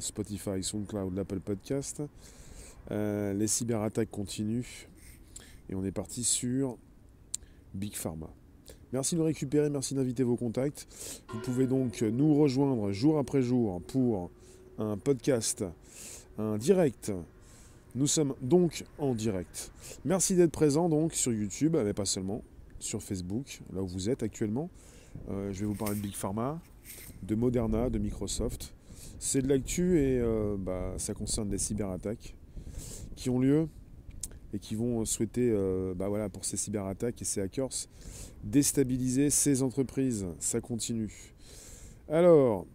Spotify, SoundCloud, l'Apple Podcast. Euh, les cyberattaques continuent et on est parti sur Big Pharma. Merci de nous récupérer, merci d'inviter vos contacts. Vous pouvez donc nous rejoindre jour après jour pour un podcast, un direct. Nous sommes donc en direct. Merci d'être présent donc sur YouTube, mais pas seulement, sur Facebook, là où vous êtes actuellement. Euh, je vais vous parler de Big Pharma, de Moderna, de Microsoft. C'est de l'actu et euh, bah, ça concerne des cyberattaques qui ont lieu et qui vont souhaiter, euh, bah, pour ces cyberattaques et ces hackers, déstabiliser ces entreprises. Ça continue. Alors,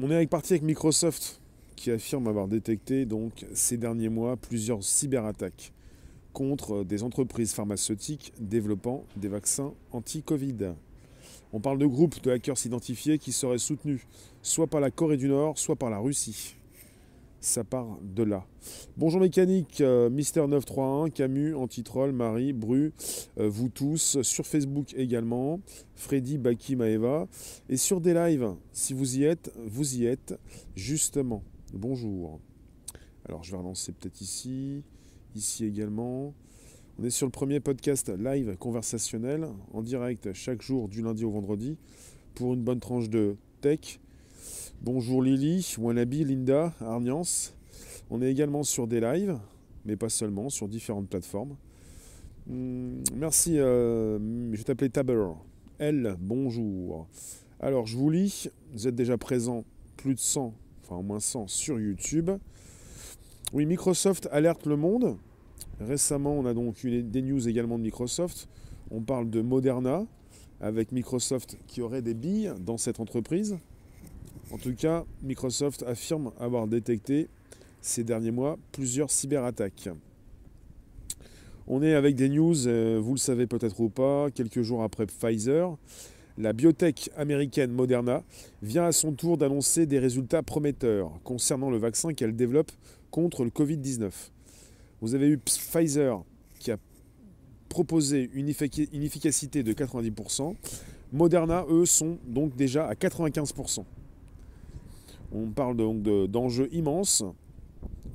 on est parti avec Microsoft qui affirme avoir détecté donc ces derniers mois plusieurs cyberattaques contre des entreprises pharmaceutiques développant des vaccins anti-Covid. On parle de groupes de hackers identifiés qui seraient soutenus soit par la Corée du Nord, soit par la Russie. Ça part de là. Bonjour mécanique, euh, Mister 931, Camus, Antitroll, Marie, Bru, euh, vous tous, sur Facebook également, Freddy, Baki, Maeva, et sur des lives, si vous y êtes, vous y êtes, justement. Bonjour. Alors je vais relancer peut-être ici, ici également. On est sur le premier podcast live conversationnel, en direct chaque jour du lundi au vendredi, pour une bonne tranche de tech. Bonjour Lily, Wanabi, Linda, Arniance. On est également sur des lives, mais pas seulement, sur différentes plateformes. Hmm, merci, euh, je vais t'appeler Taber. Elle, bonjour. Alors je vous lis, vous êtes déjà présent, plus de 100, enfin au moins 100 sur YouTube. Oui, Microsoft alerte le monde Récemment, on a donc eu des news également de Microsoft. On parle de Moderna, avec Microsoft qui aurait des billes dans cette entreprise. En tout cas, Microsoft affirme avoir détecté ces derniers mois plusieurs cyberattaques. On est avec des news, euh, vous le savez peut-être ou pas, quelques jours après Pfizer. La biotech américaine Moderna vient à son tour d'annoncer des résultats prometteurs concernant le vaccin qu'elle développe contre le Covid-19. Vous avez eu Pfizer qui a proposé une, efficacité de 90%. Moderna, eux, sont donc déjà à 95%. On parle donc d'enjeux immenses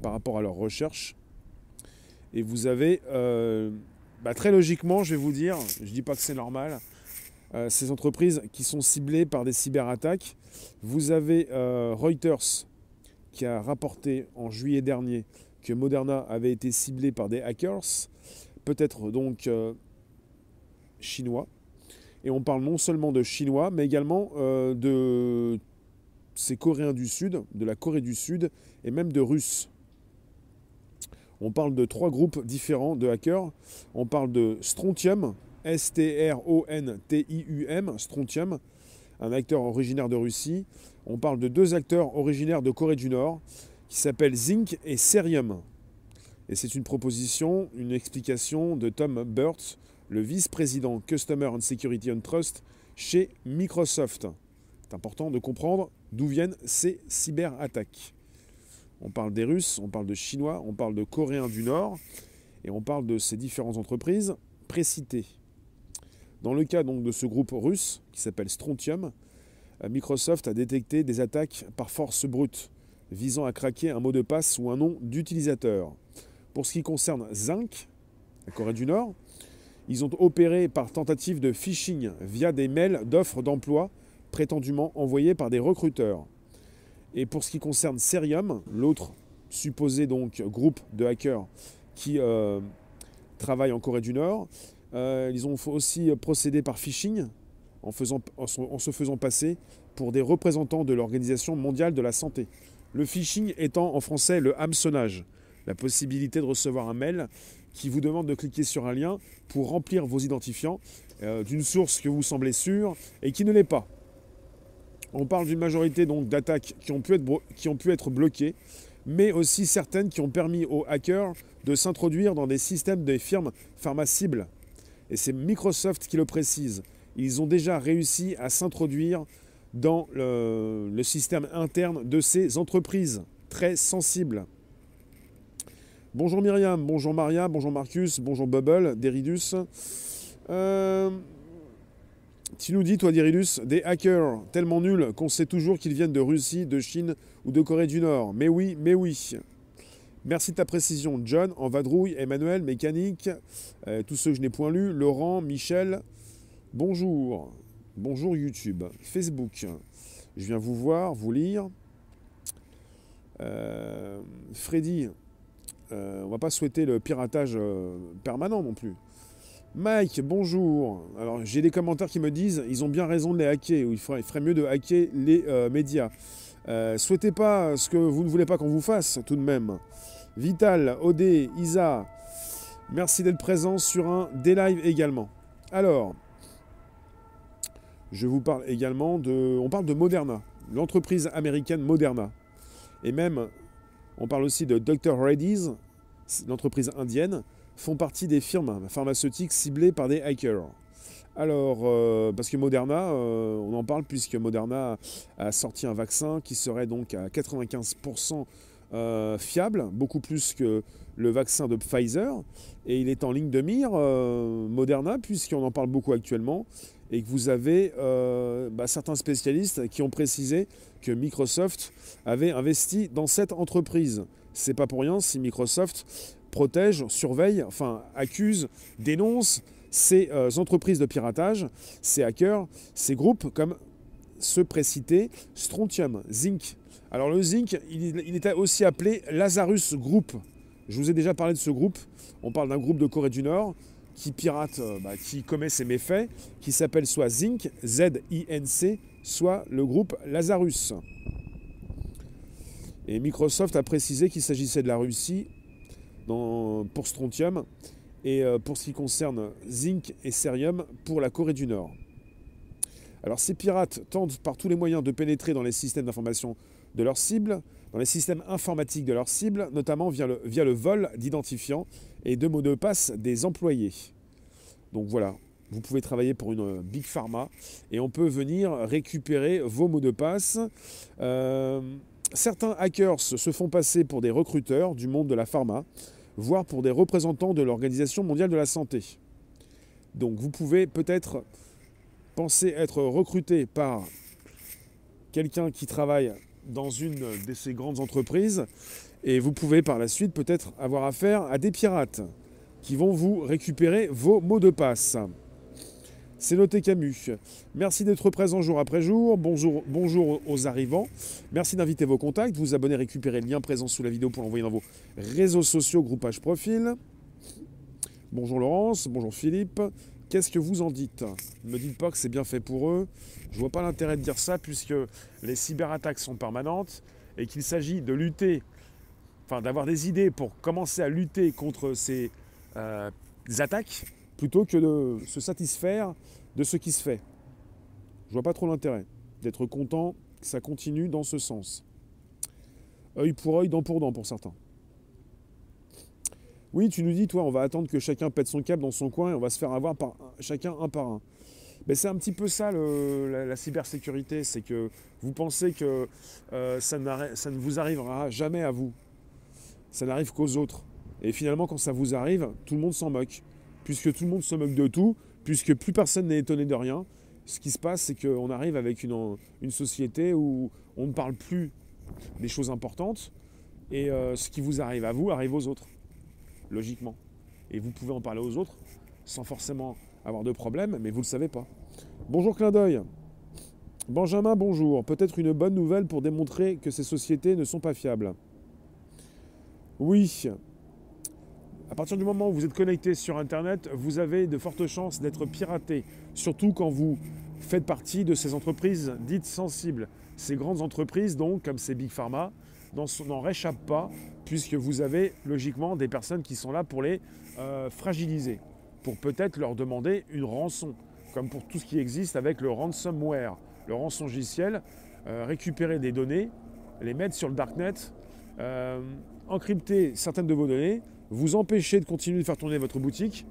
par rapport à leur recherche. Et vous avez, euh, bah, très logiquement, je vais vous dire, je ne dis pas que c'est normal, euh, ces entreprises qui sont ciblées par des cyberattaques. Vous avez euh, Reuters qui a rapporté en juillet dernier que Moderna avait été ciblé par des hackers, peut-être donc euh, chinois. Et on parle non seulement de chinois, mais également euh, de ces Coréens du Sud, de la Corée du Sud et même de Russes. On parle de trois groupes différents de hackers. On parle de Strontium, S-T-R-O-N-T-I-U-M, Strontium, un acteur originaire de Russie. On parle de deux acteurs originaires de Corée du Nord qui s'appelle Zinc et Cerium. Et c'est une proposition, une explication de Tom Burt, le vice-président Customer and Security and Trust chez Microsoft. C'est important de comprendre d'où viennent ces cyberattaques. On parle des Russes, on parle de Chinois, on parle de Coréens du Nord, et on parle de ces différentes entreprises précitées. Dans le cas donc de ce groupe russe qui s'appelle Strontium, Microsoft a détecté des attaques par force brute visant à craquer un mot de passe ou un nom d'utilisateur. Pour ce qui concerne Zinc, la Corée du Nord, ils ont opéré par tentative de phishing via des mails d'offres d'emploi prétendument envoyés par des recruteurs. Et pour ce qui concerne Serium, l'autre supposé donc groupe de hackers qui euh, travaille en Corée du Nord, euh, ils ont aussi procédé par phishing en se faisant passer pour des représentants de l'Organisation mondiale de la santé. Le phishing étant en français le hameçonnage, la possibilité de recevoir un mail qui vous demande de cliquer sur un lien pour remplir vos identifiants euh, d'une source que vous semblez sûre et qui ne l'est pas. On parle d'une majorité donc d'attaques qui, ont pu être, qui ont pu être bloquées, mais aussi certaines qui ont permis aux hackers de s'introduire dans des systèmes des firmes pharmacibles. Et c'est Microsoft qui le précise. Ils ont déjà réussi à s'introduire dans le, système interne de ces entreprises très sensibles. Bonjour Myriam, bonjour Maria, bonjour Marcus, bonjour Bubble, Deridus. Euh, Tu nous dis, toi, Dirilus, des hackers tellement nuls qu'on sait toujours qu'ils viennent de Russie, de Chine ou de Corée du Nord. Mais oui, mais oui. Merci de ta précision, John, en vadrouille, Emmanuel, mécanique, euh, tous ceux que je n'ai point lus, Laurent, Michel. Bonjour. Bonjour YouTube, Facebook. Je viens vous voir, vous lire. Euh, Freddy, euh, on va pas souhaiter le piratage permanent non plus. Mike, bonjour. Alors j'ai des commentaires qui me disent ils ont bien raison de les hacker, ou il ferait, mieux de hacker les euh, médias. Euh, souhaitez pas ce que vous ne voulez pas qu'on vous fasse tout de même. Vital, Odé, Isa, merci d'être présent sur un D-Live également. Alors, je vous parle également de. On parle de Moderna, l'entreprise américaine Moderna. Et même, on parle aussi de Dr. Reddy's, l'entreprise indienne font partie des firmes pharmaceutiques ciblées par des hackers. Alors, euh, parce que Moderna, euh, on en parle puisque Moderna a sorti un vaccin qui serait donc à 95% euh, fiable, beaucoup plus que le vaccin de Pfizer. Et il est en ligne de mire, Moderna, puisqu'on en parle beaucoup actuellement, et que vous avez bah, certains spécialistes qui ont précisé que Microsoft avait investi dans cette entreprise. C'est pas pour rien si Microsoft protège, surveille, enfin accuse, dénonce ces euh, entreprises de piratage, ces hackers, ces groupes comme ceux précités, Strontium, Zinc. Alors le Zinc, il, était aussi appelé Lazarus Group. Je vous ai déjà parlé de ce groupe. On parle d'un groupe de Corée du Nord qui pirate, euh, bah, qui commet ses méfaits, qui s'appelle soit Zinc, Z-I-N-C, soit le groupe Lazarus. Et Microsoft a précisé qu'il s'agissait de la Russie pour strontium et euh, pour ce qui concerne zinc et cérium pour la Corée du Nord. Alors ces pirates tentent par tous les moyens de pénétrer dans les systèmes d'information de leurs cibles, dans les systèmes informatiques de leurs cibles, notamment via le, vol d'identifiants et de mots de passe des employés. Donc voilà, vous pouvez travailler pour une big pharma et on peut venir récupérer vos mots de passe. Euh, certains hackers se font passer pour des recruteurs du monde de la pharma, voire pour des représentants de l'Organisation mondiale de la santé. Donc vous pouvez peut-être penser être recruté par quelqu'un qui travaille dans une de ces grandes entreprises et vous pouvez par la suite peut-être avoir affaire à des pirates qui vont vous récupérer vos mots de passe. C'est noté Camus. Merci d'être présent jour après jour. Bonjour, bonjour aux arrivants. Merci d'inviter vos contacts, vous abonner, récupérer le lien présent sous la vidéo pour l'envoyer dans vos réseaux sociaux, groupage profil. Bonjour Laurence, bonjour Philippe. Qu'est-ce que vous en dites? Ne me dites pas que c'est bien fait pour eux. Je ne vois pas l'intérêt de dire ça puisque les cyberattaques sont permanentes et qu'il s'agit de lutter, enfin d'avoir des idées pour commencer à lutter contre ces euh, attaques plutôt que de se satisfaire de ce qui se fait. Je vois pas trop l'intérêt d'être content que ça continue dans ce sens. Œil pour œil, dent pour dent pour certains. Oui, tu nous dis, toi, on va attendre que chacun pète son câble dans son coin et on va se faire avoir par chacun un par un. Mais c'est un petit peu ça la, cybersécurité, c'est que vous pensez que euh, ça, ne vous arrivera jamais à vous. Ça n'arrive qu'aux autres. Et finalement, quand ça vous arrive, tout le monde s'en moque puisque tout le monde se moque de tout, puisque plus personne n'est étonné de rien. Ce qui se passe, c'est qu'on arrive avec une, société où on ne parle plus des choses importantes, et euh, ce qui vous arrive à vous arrive aux autres, logiquement. Et vous pouvez en parler aux autres sans forcément avoir de problème, mais vous ne le savez pas. Bonjour clin d'œil. Benjamin, bonjour. Peut-être une bonne nouvelle pour démontrer que ces sociétés ne sont pas fiables. Oui, à partir du moment où vous êtes connecté sur Internet, vous avez de fortes chances d'être piraté, surtout quand vous faites partie de ces entreprises dites sensibles. Ces grandes entreprises, donc, comme ces Big Pharma, n'en réchappent pas, puisque vous avez logiquement des personnes qui sont là pour les euh, fragiliser, pour peut-être leur demander une rançon, comme pour tout ce qui existe avec le ransomware, le rançongiciel, euh, récupérer des données, les mettre sur le darknet, euh, encrypter certaines de vos données, vous empêcher de continuer de faire tourner votre boutique.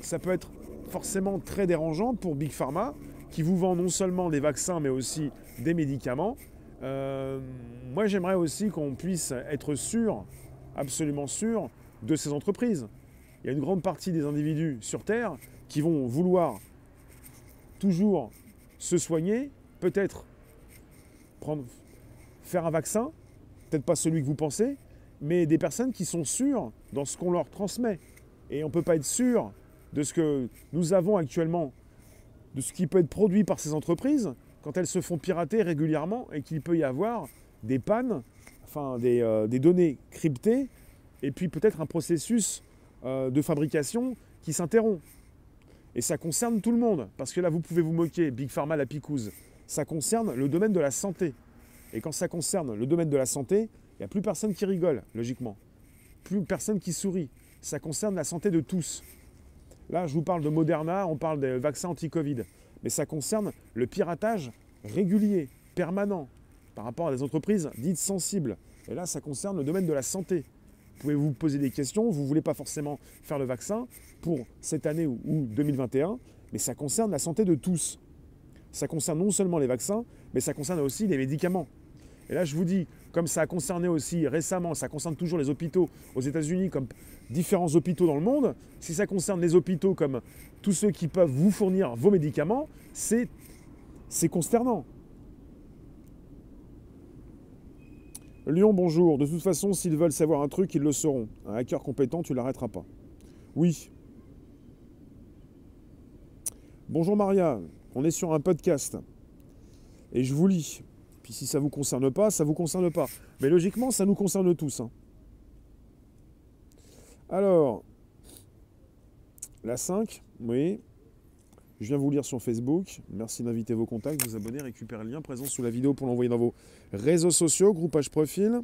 Ça peut être forcément très dérangeant pour Big Pharma, qui vous vend non seulement des vaccins, mais aussi des médicaments. Euh, moi, j'aimerais aussi qu'on puisse être sûr, absolument sûr, de ces entreprises. Il y a une grande partie des individus sur Terre qui vont vouloir toujours se soigner, peut-être faire un vaccin, peut-être pas celui que vous pensez, mais des personnes qui sont sûres dans ce qu'on leur transmet. Et on ne peut pas être sûr de ce que nous avons actuellement, de ce qui peut être produit par ces entreprises, quand elles se font pirater régulièrement et qu'il peut y avoir des pannes, enfin des, euh, données cryptées, et puis peut-être un processus euh, de fabrication qui s'interrompt. Et ça concerne tout le monde, parce que là vous pouvez vous moquer, Big Pharma la picouse, ça concerne le domaine de la santé. Et quand ça concerne le domaine de la santé, il n'y a plus personne qui rigole, logiquement. Plus personne qui sourit. Ça concerne la santé de tous. Là, je vous parle de Moderna, on parle des vaccins anti-Covid. Mais ça concerne le piratage régulier, permanent, par rapport à des entreprises dites sensibles. Et là, ça concerne le domaine de la santé. Vous pouvez vous poser des questions, vous ne voulez pas forcément faire le vaccin pour cette année ou 2021, mais ça concerne la santé de tous. Ça concerne non seulement les vaccins, mais ça concerne aussi les médicaments. Et là, je vous dis, comme ça a concerné aussi récemment, ça concerne toujours les hôpitaux aux États-Unis comme différents hôpitaux dans le monde, si ça concerne les hôpitaux comme tous ceux qui peuvent vous fournir vos médicaments, c'est consternant. Lyon, bonjour. De toute façon, s'ils veulent savoir un truc, ils le sauront. Un hacker compétent, tu l'arrêteras pas. Oui. Bonjour Maria, on est sur un podcast. Et je vous lis. Si ça ne vous concerne pas, ça ne vous concerne pas. Mais logiquement, ça nous concerne tous. Hein. Alors, la 5, oui. Je viens vous lire sur Facebook. Merci d'inviter vos contacts, vous abonner, récupérer le lien présent sous la vidéo pour l'envoyer dans vos réseaux sociaux, groupage profil.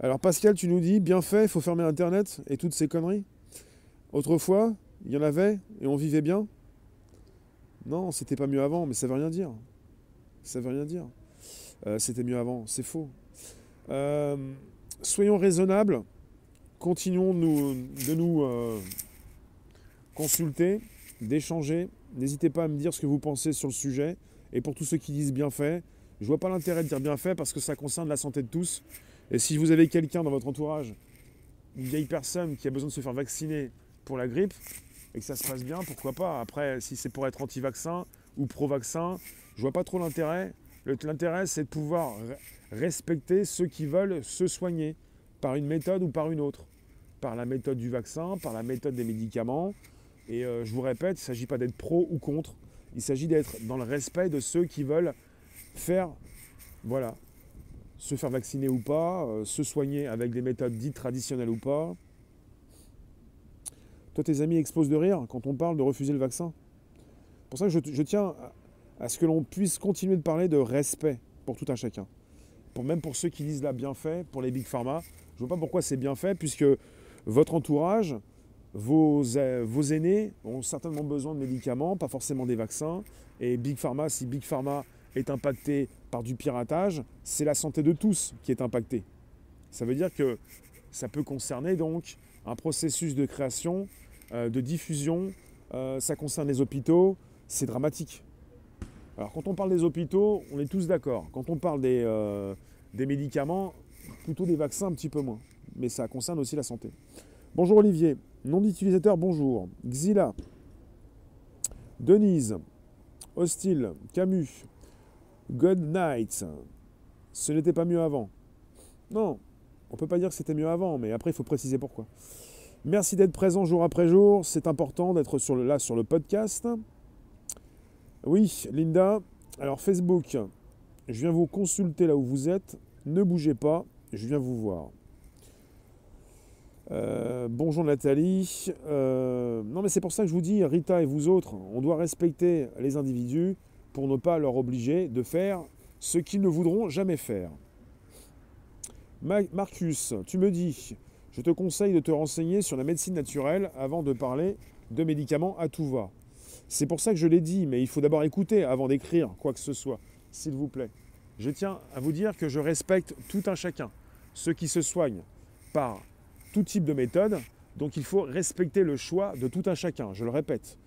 Alors Pascal, tu nous dis, bien fait, il faut fermer Internet et toutes ces conneries. Autrefois, il y en avait et on vivait bien. Non, c'était pas mieux avant, mais ça veut rien dire. Ça veut rien dire. Euh, c'était mieux avant, c'est faux. Euh, soyons raisonnables, continuons de nous euh, consulter, d'échanger. N'hésitez pas à me dire ce que vous pensez sur le sujet. Et pour tous ceux qui disent bien fait, je ne vois pas l'intérêt de dire bien fait parce que ça concerne la santé de tous. Et si vous avez quelqu'un dans votre entourage, une vieille personne qui a besoin de se faire vacciner pour la grippe, et que ça se passe bien, pourquoi pas? Après, si c'est pour être anti-vaccin ou pro-vaccin, je vois pas trop l'intérêt. L'intérêt, c'est de pouvoir respecter ceux qui veulent se soigner par une méthode ou par une autre. Par la méthode du vaccin, par la méthode des médicaments. Et euh, je vous répète, il ne s'agit pas d'être pro ou contre. Il s'agit d'être dans le respect de ceux qui veulent faire, voilà, se faire vacciner ou pas, euh, se soigner avec des méthodes dites traditionnelles ou pas. Toi, tes amis explosent de rire quand on parle de refuser le vaccin. C'est pour ça que je, tiens à ce que l'on puisse continuer de parler de respect pour tout un chacun. Même pour ceux qui disent là bien fait, pour les big pharma, je ne vois pas pourquoi c'est bien fait, puisque votre entourage, vos, euh, vos, aînés ont certainement besoin de médicaments, pas forcément des vaccins. Et Big Pharma, si Big Pharma est impacté par du piratage, c'est la santé de tous qui est impactée. Ça veut dire que ça peut concerner donc un processus de création, euh, de diffusion, euh, ça concerne les hôpitaux, c'est dramatique. Alors quand on parle des hôpitaux, on est tous d'accord. Quand on parle des, des médicaments, plutôt des vaccins un petit peu moins. Mais ça concerne aussi la santé. Bonjour Olivier. Nom d'utilisateur, bonjour. Xila. Denise. Hostile. Camus. Good night. Ce n'était pas mieux avant. Non, on ne peut pas dire que c'était mieux avant, mais après, il faut préciser pourquoi. Merci d'être présent jour après jour. C'est important d'être là sur le podcast. Oui, Linda. Alors, Facebook. Je viens vous consulter là où vous êtes. Ne bougez pas. Je viens vous voir. Euh, bonjour Nathalie. Euh, non mais c'est pour ça que je vous dis, Rita et vous autres, on doit respecter les individus pour ne pas leur obliger de faire ce qu'ils ne voudront jamais faire. Marcus, tu me dis, je te conseille de te renseigner sur la médecine naturelle avant de parler de médicaments à tout va. C'est pour ça que je l'ai dit, mais il faut d'abord écouter avant d'écrire quoi que ce soit, s'il vous plaît. Je tiens à vous dire que je respecte tout un chacun, ceux qui se soignent par tout type de méthode. Donc il faut respecter le choix de tout un chacun, je le répète.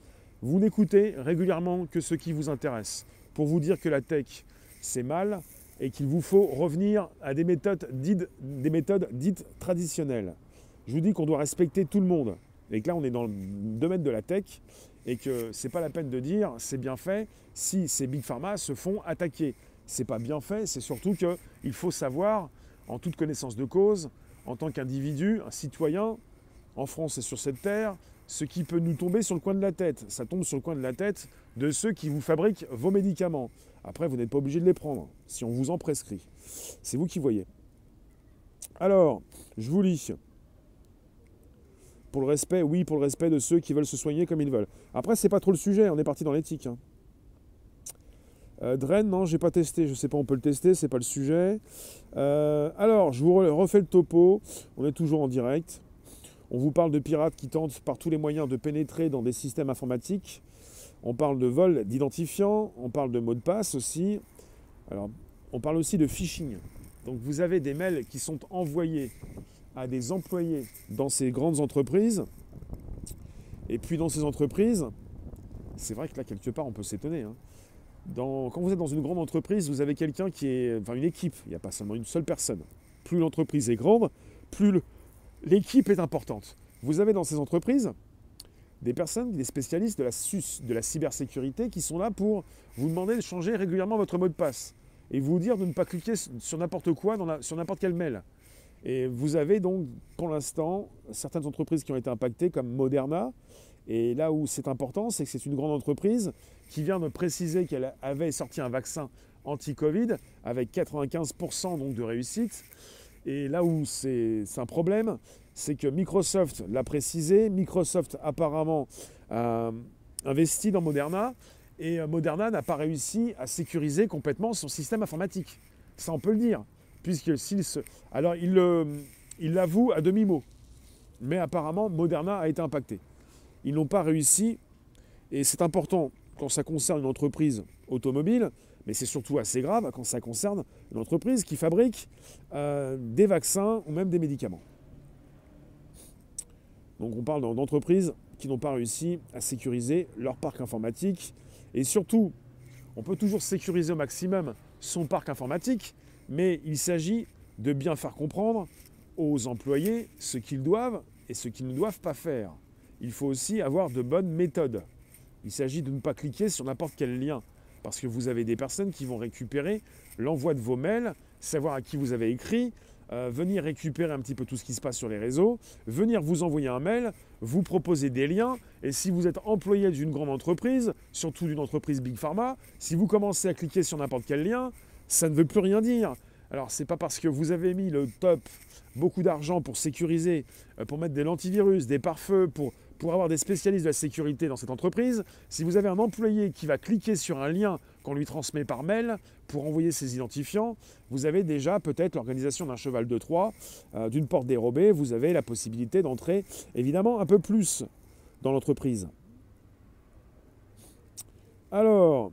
Vous n'écoutez régulièrement que ce qui vous intéresse pour vous dire que la tech, c'est mal et qu'il vous faut revenir à des méthodes, dites, traditionnelles. Je vous dis qu'on doit respecter tout le monde et que là, on est dans le domaine de la tech et que c'est pas la peine de dire c'est bien fait si ces big pharma se font attaquer. C'est pas bien fait, c'est surtout qu'il faut savoir, en toute connaissance de cause, en tant qu'individu, un citoyen, en France et sur cette terre, ce qui peut nous tomber sur le coin de la tête. Ça tombe sur le coin de la tête de ceux qui vous fabriquent vos médicaments. Après, vous n'êtes pas obligé de les prendre si on vous en prescrit. C'est vous qui voyez. Alors, je vous lis. Pour le respect, oui, pour le respect de ceux qui veulent se soigner comme ils veulent. Après, c'est pas trop le sujet, on est parti dans l'éthique. Hein. Euh, Dren, non, j'ai pas testé. Je sais pas, on peut le tester, c'est pas le sujet. Euh, alors, je vous refais le topo. On est toujours en direct. On vous parle de pirates qui tentent par tous les moyens de pénétrer dans des systèmes informatiques. On parle de vol d'identifiants. On parle de mots de passe aussi. Alors, on parle aussi de phishing. Donc, vous avez des mails qui sont envoyés à des employés dans ces grandes entreprises. Et puis, dans ces entreprises, c'est vrai que là, quelque part, on peut s'étonner. Hein quand vous êtes dans une grande entreprise, vous avez quelqu'un qui est, enfin une équipe, il n'y a pas seulement une seule personne. Plus l'entreprise est grande, plus l'équipe est importante. Vous avez dans ces entreprises des personnes, des spécialistes de la, de la cybersécurité qui sont là pour vous demander de changer régulièrement votre mot de passe et vous dire de ne pas cliquer sur n'importe quoi, sur n'importe quel mail. Et vous avez donc pour l'instant certaines entreprises qui ont été impactées comme Moderna, et là où c'est important, c'est que c'est une grande entreprise qui vient de préciser qu'elle avait sorti un vaccin anti-Covid avec 95% donc de réussite. Et là où c'est un problème, c'est que Microsoft l'a précisé. Microsoft apparemment a investi dans Moderna et Moderna n'a pas réussi à sécuriser complètement son système informatique. Ça, on peut le dire. Puisque se... Alors, il l'avoue à demi-mot. Mais apparemment, Moderna a été impacté. Ils n'ont pas réussi, et c'est important quand ça concerne une entreprise automobile, mais c'est surtout assez grave quand ça concerne une entreprise qui fabrique euh, des vaccins ou même des médicaments. Donc on parle d'entreprises qui n'ont pas réussi à sécuriser leur parc informatique. Et surtout, on peut toujours sécuriser au maximum son parc informatique, mais il s'agit de bien faire comprendre aux employés ce qu'ils doivent et ce qu'ils ne doivent pas faire il faut aussi avoir de bonnes méthodes. Il s'agit de ne pas cliquer sur n'importe quel lien, parce que vous avez des personnes qui vont récupérer l'envoi de vos mails, savoir à qui vous avez écrit, euh, venir récupérer un petit peu tout ce qui se passe sur les réseaux, venir vous envoyer un mail, vous proposer des liens, et si vous êtes employé d'une grande entreprise, surtout d'une entreprise Big Pharma, si vous commencez à cliquer sur n'importe quel lien, ça ne veut plus rien dire. Alors c'est pas parce que vous avez mis le top, beaucoup d'argent pour sécuriser, euh, pour mettre des antivirus, des pare-feux, pour pour avoir des spécialistes de la sécurité dans cette entreprise, si vous avez un employé qui va cliquer sur un lien qu'on lui transmet par mail pour envoyer ses identifiants, vous avez déjà peut-être l'organisation d'un cheval de Troie, euh, d'une porte dérobée, vous avez la possibilité d'entrer évidemment un peu plus dans l'entreprise. Alors,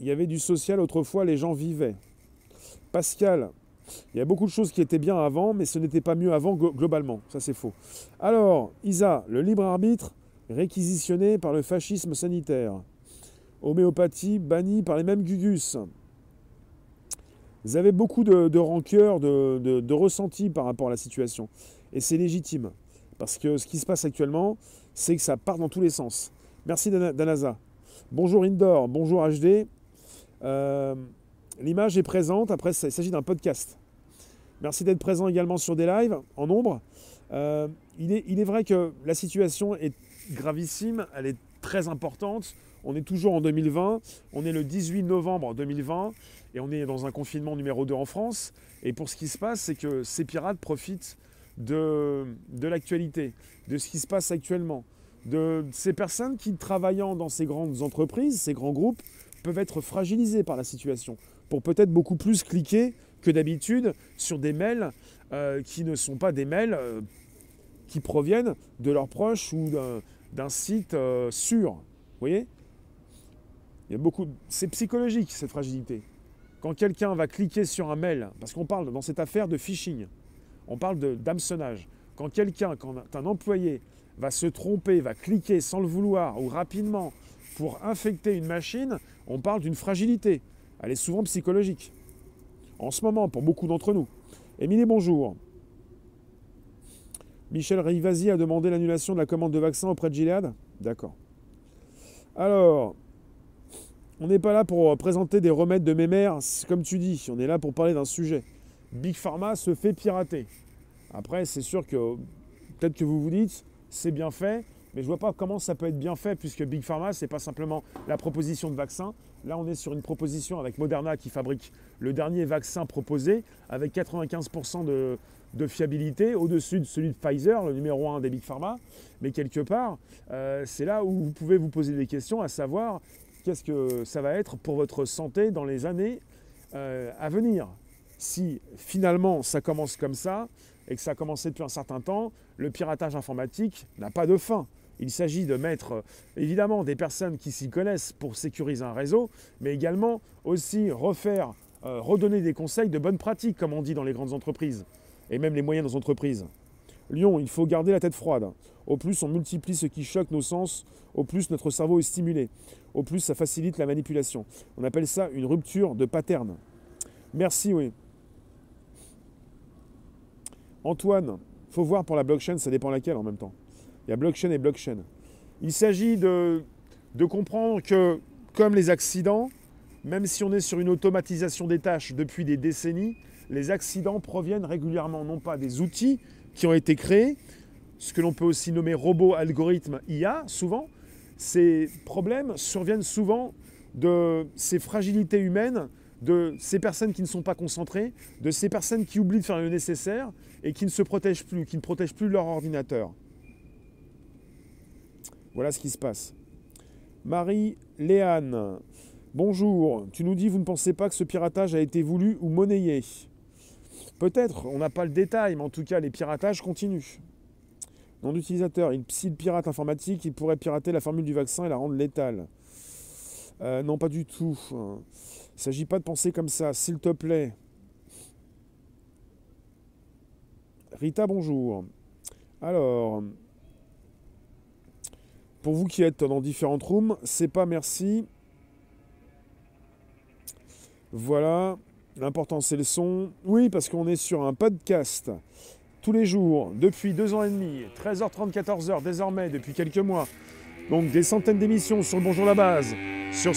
il y avait du social autrefois, les gens vivaient. Pascal, il y a beaucoup de choses qui étaient bien avant, mais ce n'était pas mieux avant globalement. Ça, c'est faux. Alors, Isa, le libre arbitre réquisitionné par le fascisme sanitaire. Homéopathie bannie par les mêmes Gugus. Vous avez beaucoup de, rancœur, de, de, ressenti par rapport à la situation. Et c'est légitime. Parce que ce qui se passe actuellement, c'est que ça part dans tous les sens. Merci Danaza. Bonjour Indor, bonjour HD. Euh, L'image est présente, après il s'agit d'un podcast. Merci d'être présent également sur des lives en nombre. Euh, il, est, vrai que la situation est gravissime, elle est très importante. On est toujours en 2020, on est le 18 novembre 2020 et on est dans un confinement numéro 2 en France. Et pour ce qui se passe, c'est que ces pirates profitent de, de l'actualité, de ce qui se passe actuellement, de ces personnes qui, travaillant dans ces grandes entreprises, ces grands groupes, peuvent être fragilisées par la situation pour peut-être beaucoup plus cliquer que d'habitude sur des mails euh, qui ne sont pas des mails euh, qui proviennent de leurs proches ou d'un site euh, sûr. Voyez? Il y a beaucoup. C'est psychologique cette fragilité. Quand quelqu'un va cliquer sur un mail, parce qu'on parle dans cette affaire de phishing, on parle d'hameçonnage. Quand quelqu'un, quand un employé va se tromper, va cliquer sans le vouloir ou rapidement pour infecter une machine, on parle d'une fragilité elle est souvent psychologique. En ce moment, pour beaucoup d'entre nous. Émilie, bonjour. Michel Rivasi a demandé l'annulation de la commande de vaccins auprès de Gilead D'accord. Alors, on n'est pas là pour présenter des remèdes de mémère, comme tu dis, on est là pour parler d'un sujet. Big Pharma se fait pirater. Après, c'est sûr que peut-être que vous vous dites, c'est bien fait, mais je ne vois pas comment ça peut être bien fait, puisque Big Pharma, ce n'est pas simplement la proposition de vaccin. Là, on est sur une proposition avec Moderna qui fabrique le dernier vaccin proposé, avec 95% de, de fiabilité, au-dessus de celui de Pfizer, le numéro 1 des Big Pharma. Mais quelque part, euh, c'est là où vous pouvez vous poser des questions, à savoir qu'est-ce que ça va être pour votre santé dans les années euh, à venir? Si finalement ça commence comme ça, et que ça a commencé depuis un certain temps, le piratage informatique n'a pas de fin. Il s'agit de mettre euh, évidemment des personnes qui s'y connaissent pour sécuriser un réseau, mais également aussi refaire, redonner des conseils de bonnes pratiques, comme on dit dans les grandes entreprises et même les moyennes entreprises. Lyon, il faut garder la tête froide. Au plus on multiplie ce qui choque nos sens, au plus notre cerveau est stimulé. Au plus ça facilite la manipulation. On appelle ça une rupture de pattern. Merci, oui. Antoine, faut voir pour la blockchain, ça dépend laquelle en même temps. Il y a blockchain et blockchain. Il s'agit de, comprendre que, comme les accidents, même si on est sur une automatisation des tâches depuis des décennies, les accidents proviennent régulièrement non pas des outils qui ont été créés, ce que l'on peut aussi nommer robots, algorithmes, IA, souvent. Ces problèmes surviennent souvent de ces fragilités humaines, de ces personnes qui ne sont pas concentrées, de ces personnes qui oublient de faire le nécessaire et qui ne se protègent plus, qui ne protègent plus leur ordinateur. Voilà ce qui se passe. Marie-Léane, bonjour. Tu nous dis, vous ne pensez pas que ce piratage a été voulu ou monnayé? Peut-être, on n'a pas le détail, mais en tout cas, les piratages continuent. Nom d'utilisateur, si le pirate informatique, il pourrait pirater la formule du vaccin et la rendre létale. Euh, non, pas du tout. Il ne s'agit pas de penser comme ça, s'il te plaît. Rita, bonjour. Alors, pour vous qui êtes dans différentes rooms, c'est pas merci. Voilà. L'important, c'est le son. Oui, parce qu'on est sur un podcast tous les jours, depuis deux ans et demi, 13h30, 14h désormais, depuis quelques mois. Donc des centaines d'émissions sur Bonjour la base,